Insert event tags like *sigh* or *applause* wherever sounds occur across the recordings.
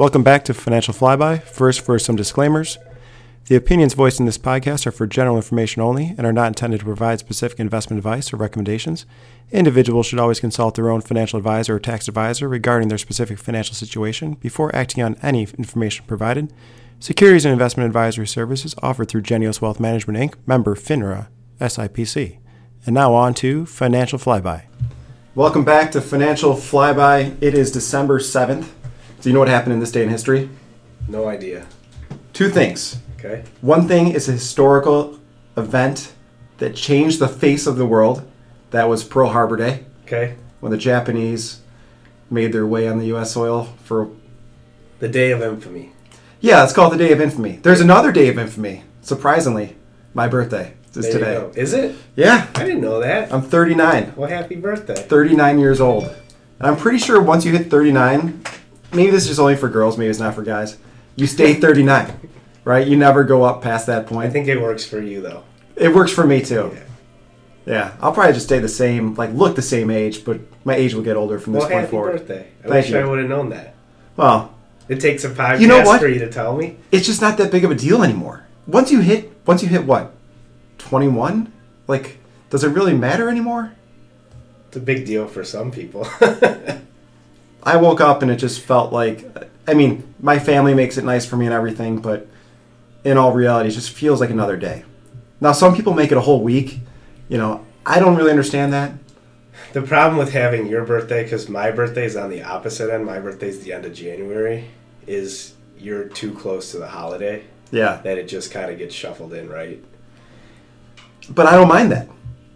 Welcome back to Financial Flyby. First, for some disclaimers. The opinions voiced in this podcast are for general information only and are not intended to provide specific investment advice or recommendations. Individuals should always consult their own financial advisor or tax advisor regarding their specific financial situation before acting on any information provided. Securities and investment advisory services offered through Geneos Wealth Management Inc., member FINRA, SIPC. And now on to Financial Flyby. Welcome back to Financial Flyby. It is December 7th. Do you know what happened in this day in history? No idea. Two things. Okay. One thing is a historical event that changed the face of the world. That was Pearl Harbor Day, Okay. when the Japanese made their way on the U.S. soil for. The day of infamy. Yeah, it's called the Day of Infamy. There's another Day of Infamy. Surprisingly, my birthday is There today. Is it? Yeah, I didn't know that. I'm 39. Well, happy birthday. 39 years old. And I'm pretty sure once you hit 39, maybe this is only for girls, maybe it's not for guys, you stay *laughs* 39, right? You never go up past that point. I think it works for you though. It works for me too. Yeah. Yeah, I'll probably just stay the same, like look the same age, but my age will get older from this Well, point happy forward. birthday. I Thank wish you. I would have known that. Well, It takes a podcast You know what? for you to tell me. it's just not that big of a deal anymore. Once you hit, once you hit what, 21? Like, does it really matter anymore? It's a big deal for some people. *laughs* I woke up and it just felt like, I mean, my family makes it nice for me and everything, but in all reality, it just feels like another day. Now, some people make it a whole week. You know, I don't really understand that. the problem with having your birthday, because my birthday is on the opposite end, my birthday's the end of January, is you're too close to the holiday Yeah. that it just kind of gets shuffled in, right? But I don't mind that.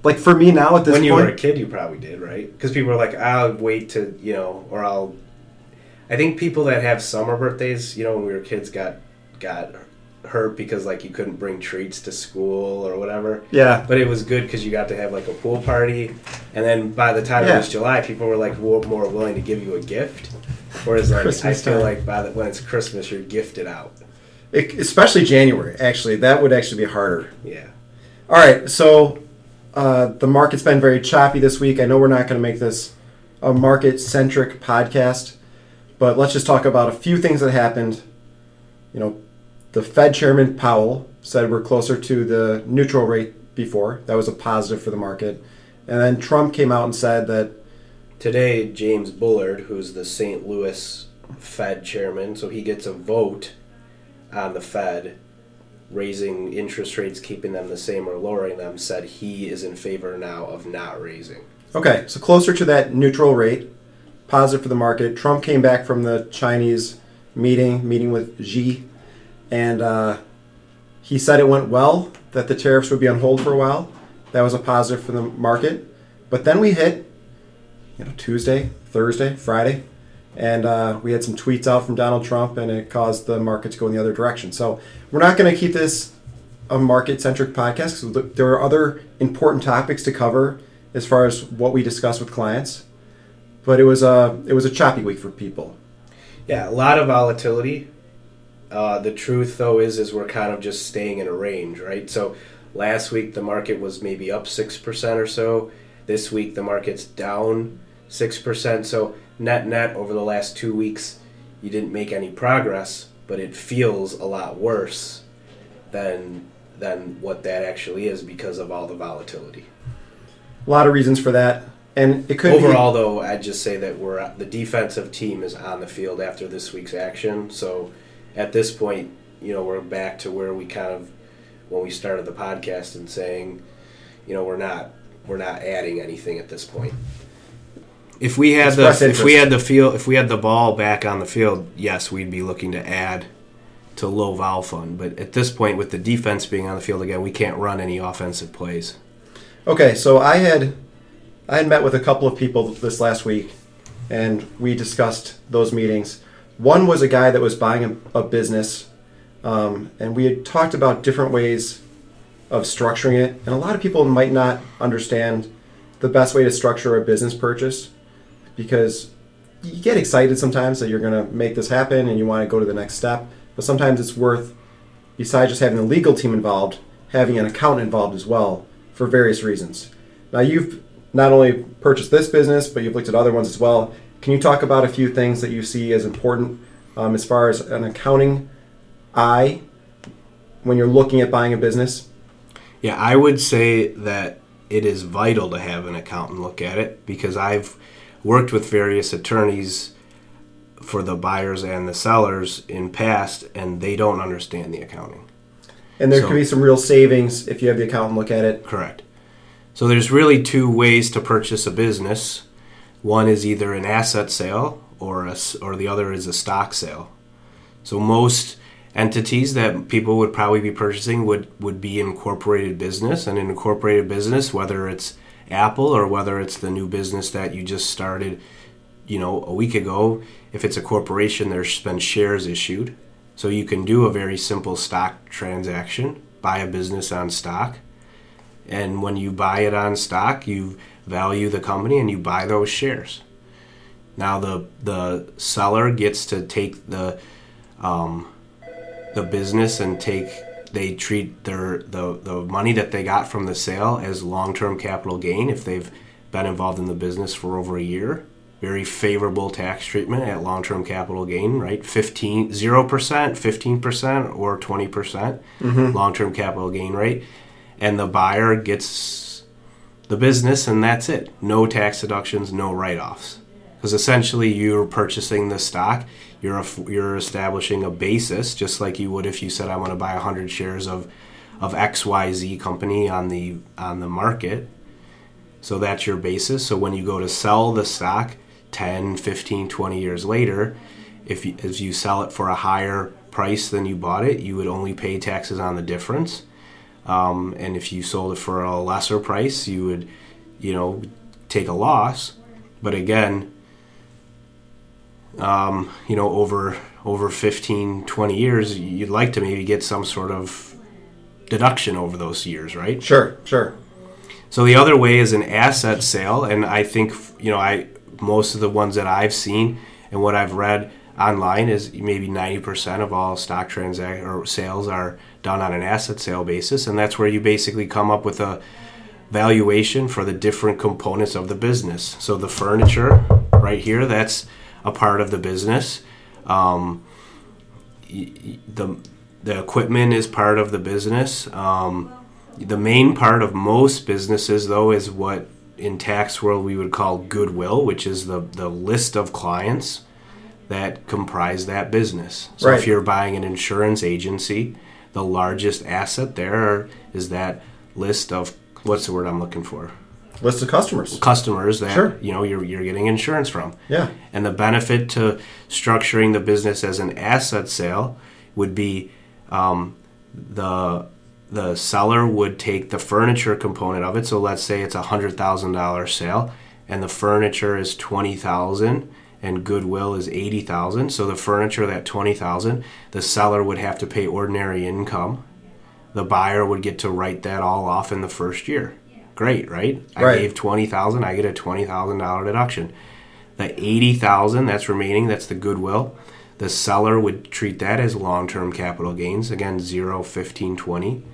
Like, for me now at this when you were a kid, you probably did, right? Because people are like, I'll wait to, you know, or I'll. I think people that have summer birthdays, you know, when we were kids, got got hurt because like you couldn't bring treats to school or whatever. yeah. But it was good because you got to have like a pool party, and then by the time Yeah. it was July, people were like more, more willing to give you a gift. Whereas like Christmas I feel time. like by the, when it's Christmas, you're gifted out. It- especially January, actually. That would actually be harder. Yeah. All right, so uh, the market's been very choppy this week. I know we're not going to make this a market centric podcast, but let's just talk about a few things that happened. You know, the Fed Chairman Powell said we're closer to the neutral rate before. That was a positive for the market. And then Trump came out and said that, Today, James Bullard, who's the St. Louis Fed chairman, so he gets a vote on the Fed raising interest rates, keeping them the same or lowering them, said he is in favor now of not raising. okay, so closer to that neutral rate, positive for the market. Trump came back from the Chinese meeting, meeting with Xi, and uh, he said it went well, that the tariffs would be on hold for a while. That was a positive for the market. But then we hit, you know, Tuesday, Thursday, Friday, and uh, we had some tweets out from Donald Trump, and it caused the market to go in the other direction. So we're not going to keep this a market-centric podcast because there are other important topics to cover as far as what we discuss with clients. But it was a it was a choppy week for people. Yeah, a lot of volatility. Uh, the truth, though, is is we're kind of just staying in a range, right? So last week the market was maybe up six percent or so. This week the market's down six percent. So net net over the last two weeks, you didn't make any progress, but it feels a lot worse than than what that actually is because of all the volatility. A lot of reasons for that, and it could be- Overall, though, I'd just say that we're the defensive team is on the field after this week's action. So, at this point, you know, we're back to where we kind of when we started the podcast and saying, you know, we're not we're not adding anything at this point. If we had Express the if we had the field if we had the ball back on the field, yes, we'd be looking to add to low vol fund. But at this point, with the defense being on the field again, we can't run any offensive plays. Okay, so I had I had met with a couple of people this last week, and we discussed those meetings. One was a guy that was buying a, a business, um, and we had talked about different ways of structuring it. And a lot of people might not understand the best way to structure a business purchase because you get excited sometimes that you're going to make this happen and you want to go to the next step. But sometimes it's worth, besides just having the legal team involved, having an accountant involved as well for various reasons. Now, you've not only purchased this business, but you've looked at other ones as well. Can you talk about a few things that you see as important um, as far as an accounting eye when you're looking at buying a business? Yeah, I would say that it is vital to have an accountant look at it because I've worked with various attorneys for the buyers and the sellers in past and they don't understand the accounting. And there So- could be some real savings if you have the accountant look at it. Correct. So there's really two ways to purchase a business. One is either an asset sale or a, or the other is a stock sale. So most entities that people would probably be purchasing would would be incorporated business and an incorporated business whether it's Apple or whether it's the new business that you just started you know a week ago if it's a corporation there's been shares issued. So you can do a very simple stock transaction buy a business on stock. And when you buy it on stock you value the company and you buy those shares. Now the the seller gets to take the um, the business and take they treat their the, the money that they got from the sale as long-term capital gain if they've been involved in the business for over a year. Very favorable tax treatment at long-term capital gain right? 15 0% 15% or 20% mm-hmm. long-term capital gain rate. And the buyer gets the business and that's it. No tax deductions no write-offs because essentially you're purchasing the stock you're a, you're establishing a basis just like you would if you said I want to buy 100 shares of of XYZ company on the on the market. So that's your basis. So when you go to sell the stock 10 15 20 years later if you, if you sell it for a higher price than you bought it you would only pay taxes on the difference. Um, and if you sold it for a lesser price you would you know take a loss. But again um, you know over over 15 20 years you'd like to maybe get some sort of deduction over those years right Sure, sure. so the other way is an asset sale, and I think you know I most of the ones that I've seen and what I've read online is maybe ninety percent of all stock transact or sales are done on an asset sale basis, and that's where you basically come up with a valuation for the different components of the business. So the furniture right here, that's a part of the business. Um, the the equipment is part of the business. Um, the main part of most businesses, though, is what in tax world we would call goodwill, which is the, the list of clients that comprise that business. So Right. if you're buying an insurance agency, the largest asset there is that list of what's the word I'm looking for? List of customers. Customers that Sure. you know you're, you're getting insurance from. Yeah. And the benefit to structuring the business as an asset sale would be um, the the seller would take the furniture component of it. So let's say it's a hundred thousand dollar sale, and the furniture is twenty thousand, and goodwill is eighty thousand. So the furniture that twenty thousand, the seller would have to pay ordinary income. The buyer would get to write that all off in the first year. Great, right? I gave twenty thousand. I get a twenty thousand dollar deduction. The eighty thousand that's remaining, that's the goodwill. The seller would treat that as long-term capital gains. Again, 0, 15, 20.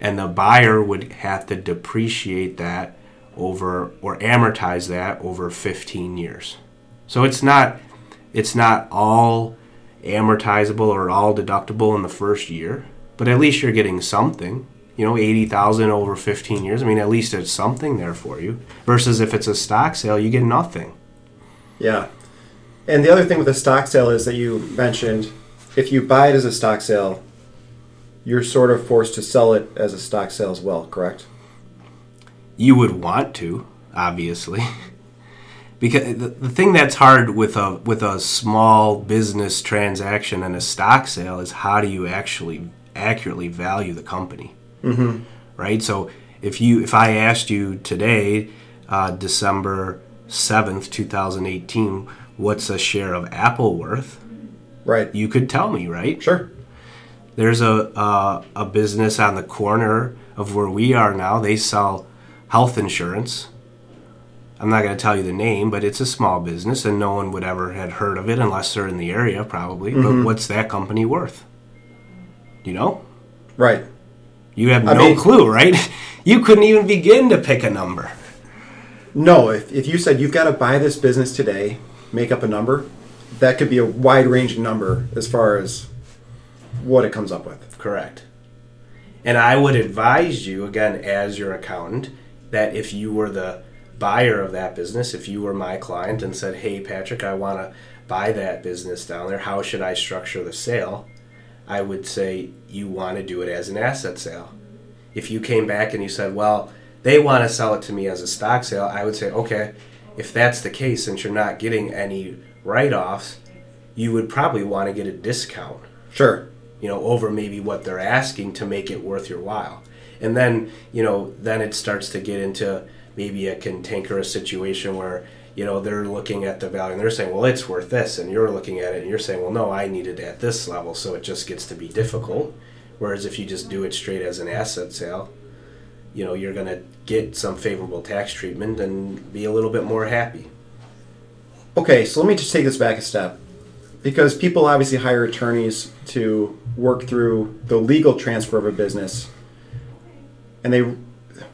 And the buyer would have to depreciate that over or amortize that over 15 years. So it's not it's not all amortizable or all deductible in the first year, but at least you're getting something. You know, 80,000 over 15 years. I mean, at least it's something there for you. Versus if it's a stock sale, you get nothing. Yeah. And the other thing with a stock sale is that you mentioned if you buy it as a stock sale, you're sort of forced to sell it as a stock sale as well, correct? you would want to obviously *laughs* because the, the thing that's hard with a with a small business transaction and a stock sale is how do you actually accurately value the company mm-hmm. right so if you if i asked you today uh, december 7th 2018 what's a share of apple worth Right. you could tell me right Sure. there's a uh, a business on the corner of where we are now. They sell health insurance. I'm not going to tell you the name, but it's a small business, and no one would ever had heard of it unless they're in the area, probably. Mm-hmm. But what's that company worth? You know, Right. You have I no mean- clue, right? *laughs* You couldn't even begin to pick a number. No, if, if you said you've got to buy this business today, make up a number, that could be a wide ranging number as far as what it comes up with. Correct. And I would advise you, again, as your accountant, that if you were the buyer of that business, if you were my client and said, hey, Patrick, I want to buy that business down there, how should I structure the sale? I would say you want to do it as an asset sale. If you came back and you said, well, they want to sell it to me as a stock sale, I would say, okay, if that's the case, since you're not getting any write offs, you would probably want to get a discount. Sure. You know, over maybe what they're asking to make it worth your while. And then, you know, then it starts to get into maybe a cantankerous situation where you know they're looking at the value and they're saying well it's worth this. And you're looking at it and you're saying well no i need it at this level. So it just gets to be difficult. Whereas if you just do it straight as an asset sale you know you're going to get some favorable tax treatment and be a little bit more happy. Okay so let me just take this back a step. Because people obviously hire attorneys to work through the legal transfer of a business and they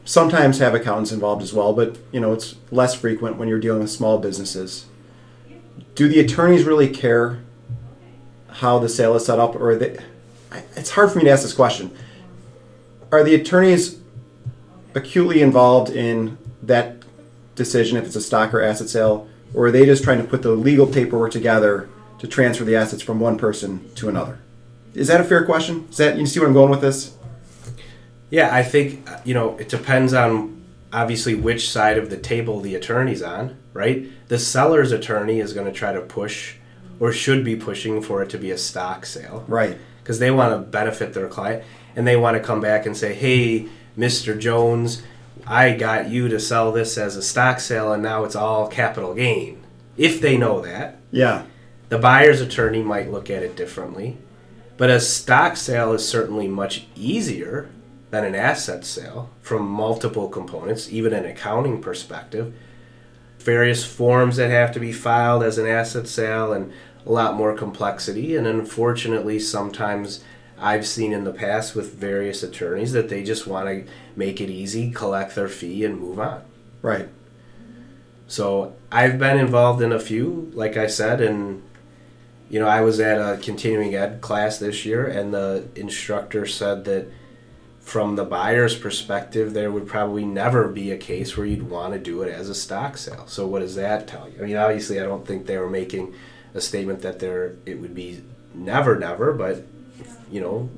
sometimes have accountants involved as well, but you know it's less frequent when you're dealing with small businesses. Do the attorneys really care how the sale is set up, or they? It's hard for me to ask this question. Are the attorneys acutely involved in that decision if it's a stock or asset sale, or are they just trying to put the legal paperwork together to transfer the assets from one person to another? Is that a fair question? Is that you see where I'm going with this? Yeah, I think you know it depends on obviously which side of the table the attorney's on, right? The seller's attorney is going to try to push or should be pushing for it to be a stock sale. Right. Because they want to benefit their client and they want to come back and say, "Hey, Mr. Jones, I got you to sell this as a stock sale and now it's all capital gain." If they know that. Yeah. The buyer's attorney might look at it differently. But a stock sale is certainly much easier than an asset sale from multiple components, even an accounting perspective. Various forms that have to be filed as an asset sale and a lot more complexity. And unfortunately, sometimes I've seen in the past with various attorneys that they just want to make it easy, collect their fee, and move on. Right. So I've been involved in a few, like I said, and you know, I was at a continuing ed class this year, and the instructor said that from the buyer's perspective, there would probably never be a case where you'd want to do it as a stock sale. So what does that tell you? I mean, obviously, I don't think they were making a statement that there it would be never, never, but you know,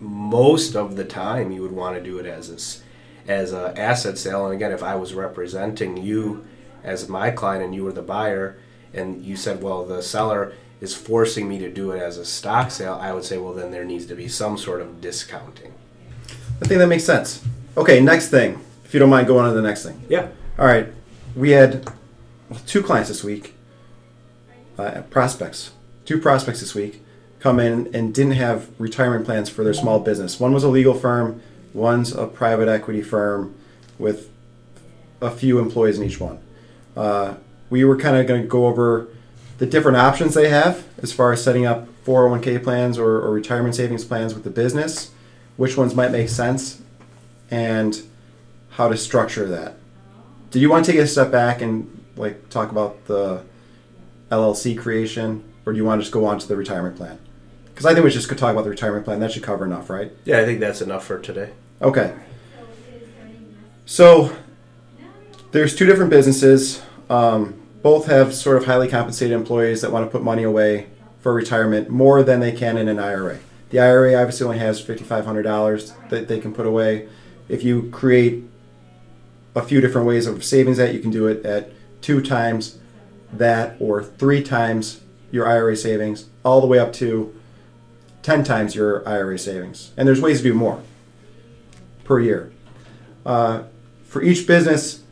most of the time you would want to do it as a, as a asset sale. And again, if I was representing you as my client and you were the buyer, and you said, well, the seller is forcing me to do it as a stock sale, I would say, well, then there needs to be some sort of discounting. I think that makes sense. Okay, next thing. If you don't mind going on to the next thing. Yeah. All right. We had two clients this week, uh, prospects, two prospects this week come in and didn't have retirement plans for their small business. One was a legal firm, one's a private equity firm with a few employees in each one. Uh, we were kind of going to go over the different options they have as far as setting up 401k plans or, or retirement savings plans with the business which ones might make sense, and how to structure that. Did you want to take a step back and like talk about the LLC creation, or do you want to just go on to the retirement plan? Because I think we just could talk about the retirement plan. That should cover enough, right? Yeah, I think that's enough for today. Okay. So there's two different businesses. Um, both have sort of highly compensated employees that want to put money away for retirement more than they can in an IRA. The IRA obviously only has $5,500 that they can put away. If you create a few different ways of savings that, you can do it at two times that or three times your IRA savings, all the way up to 10 times your IRA savings. And there's ways to do more per year. Uh, for each business,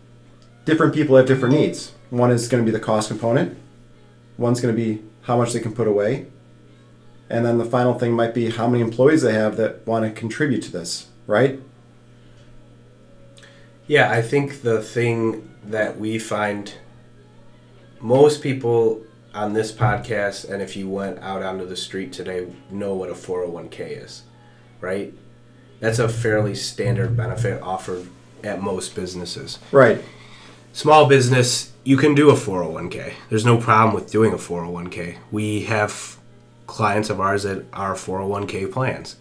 different people have different needs. One is going to be the cost component, one's going to be how much they can put away, and then the final thing might be how many employees they have that want to contribute to this, right? Yeah, I think the thing that we find most people on this podcast, and if you went out onto the street today, know what a 401k is, right? That's a fairly standard benefit offered at most businesses. Right. Small business, you can do a 401k. There's no problem with doing a 401k. We have clients of ours that are 401k plans.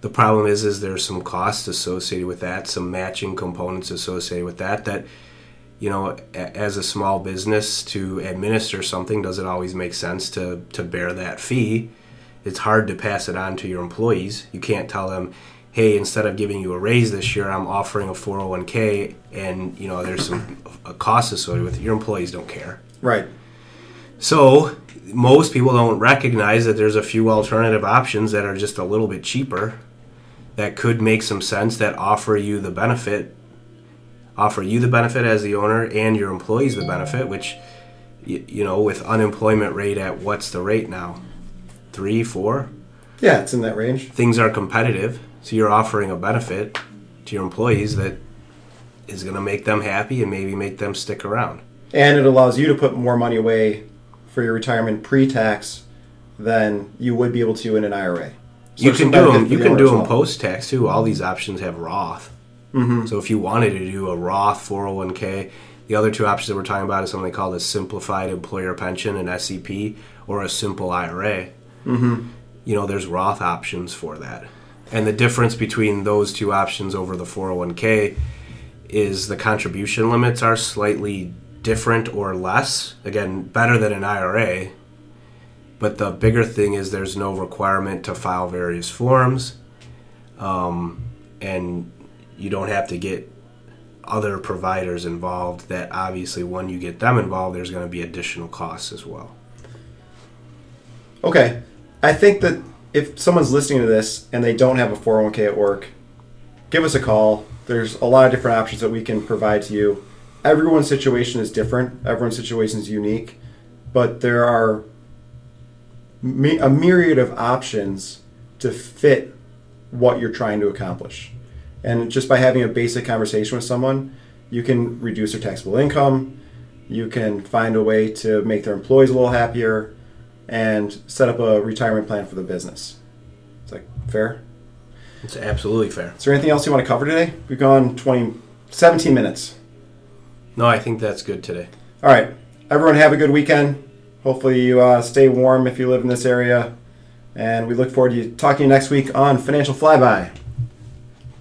The problem is is there's some costs associated with that, some matching components associated with that that you know, as a small business to administer something does it always make sense to to bear that fee. It's hard to pass it on to your employees. You can't tell them, "Hey, instead of giving you a raise this year, I'm offering a 401k and, you know, there's some a cost associated with it." Your employees don't care. Right. So, most people don't recognize that there's a few alternative options that are just a little bit cheaper that could make some sense that offer you the benefit offer you the benefit as the owner and your employees the benefit, which, you, you know, with unemployment rate at what's the rate now? Three, four? Yeah, it's in that range. Things are competitive, so you're offering a benefit to your employees that is going to make them happy and maybe make them stick around. And it allows you to put more money away for your retirement pre-tax than you would be able to in an IRA. So you can do them. You can do them well. post tax too. All these options have Roth. Mm-hmm. So if you wanted to do a Roth 401k, the other two options that we're talking about is something called a simplified employer pension, an SEP, or a simple IRA. Mm-hmm. You know, there's Roth options for that. And the difference between those two options over the 401k is the contribution limits are slightly different or less. Again, better than an IRA. But the bigger thing is there's no requirement to file various forms. Um, and you don't have to get other providers involved that obviously when you get them involved there's going to be additional costs as well okay i think that if someone's listening to this and they don't have a 401k at work give us a call there's a lot of different options that we can provide to you everyone's situation is different everyone's situation is unique but there are a myriad of options to fit what you're trying to accomplish and just by having a basic conversation with someone, you can reduce their taxable income. You can find a way to make their employees a little happier and set up a retirement plan for the business. It's like fair? It's absolutely fair. Is there anything else you want to cover today? We've gone 20, 17 minutes. No, I think that's good today. All right. Everyone have a good weekend. Hopefully you uh, stay warm if you live in this area. And we look forward to talking to you next week on Financial Flyby.